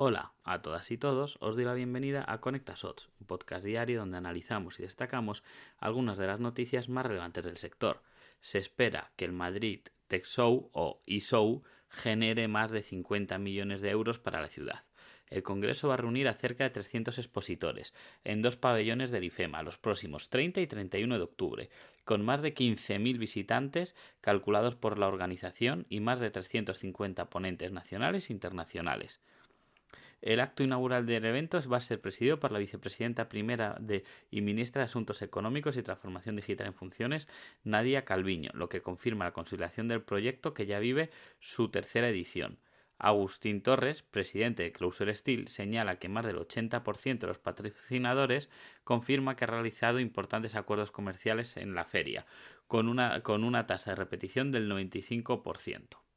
Hola a todas y todos, os doy la bienvenida a Conecta Shots, un podcast diario donde analizamos y destacamos algunas de las noticias más relevantes del sector. Se espera que el Madrid Tech Show o eShow genere más de 50 millones de euros para la ciudad. El Congreso va a reunir a cerca de 300 expositores en dos pabellones del IFEMA los próximos 30 y 31 de octubre, con más de 15.000 visitantes calculados por la organización y más de 350 ponentes nacionales e internacionales. El acto inaugural del evento va a ser presidido por la vicepresidenta primera de y ministra de Asuntos Económicos y Transformación Digital en Funciones, Nadia Calviño, lo que confirma la consolidación del proyecto que ya vive su tercera edición. Agustín Torres, presidente de Closer Steel, señala que más del 80% de los patrocinadores confirma que ha realizado importantes acuerdos comerciales en la feria, con una, con una tasa de repetición del 95%.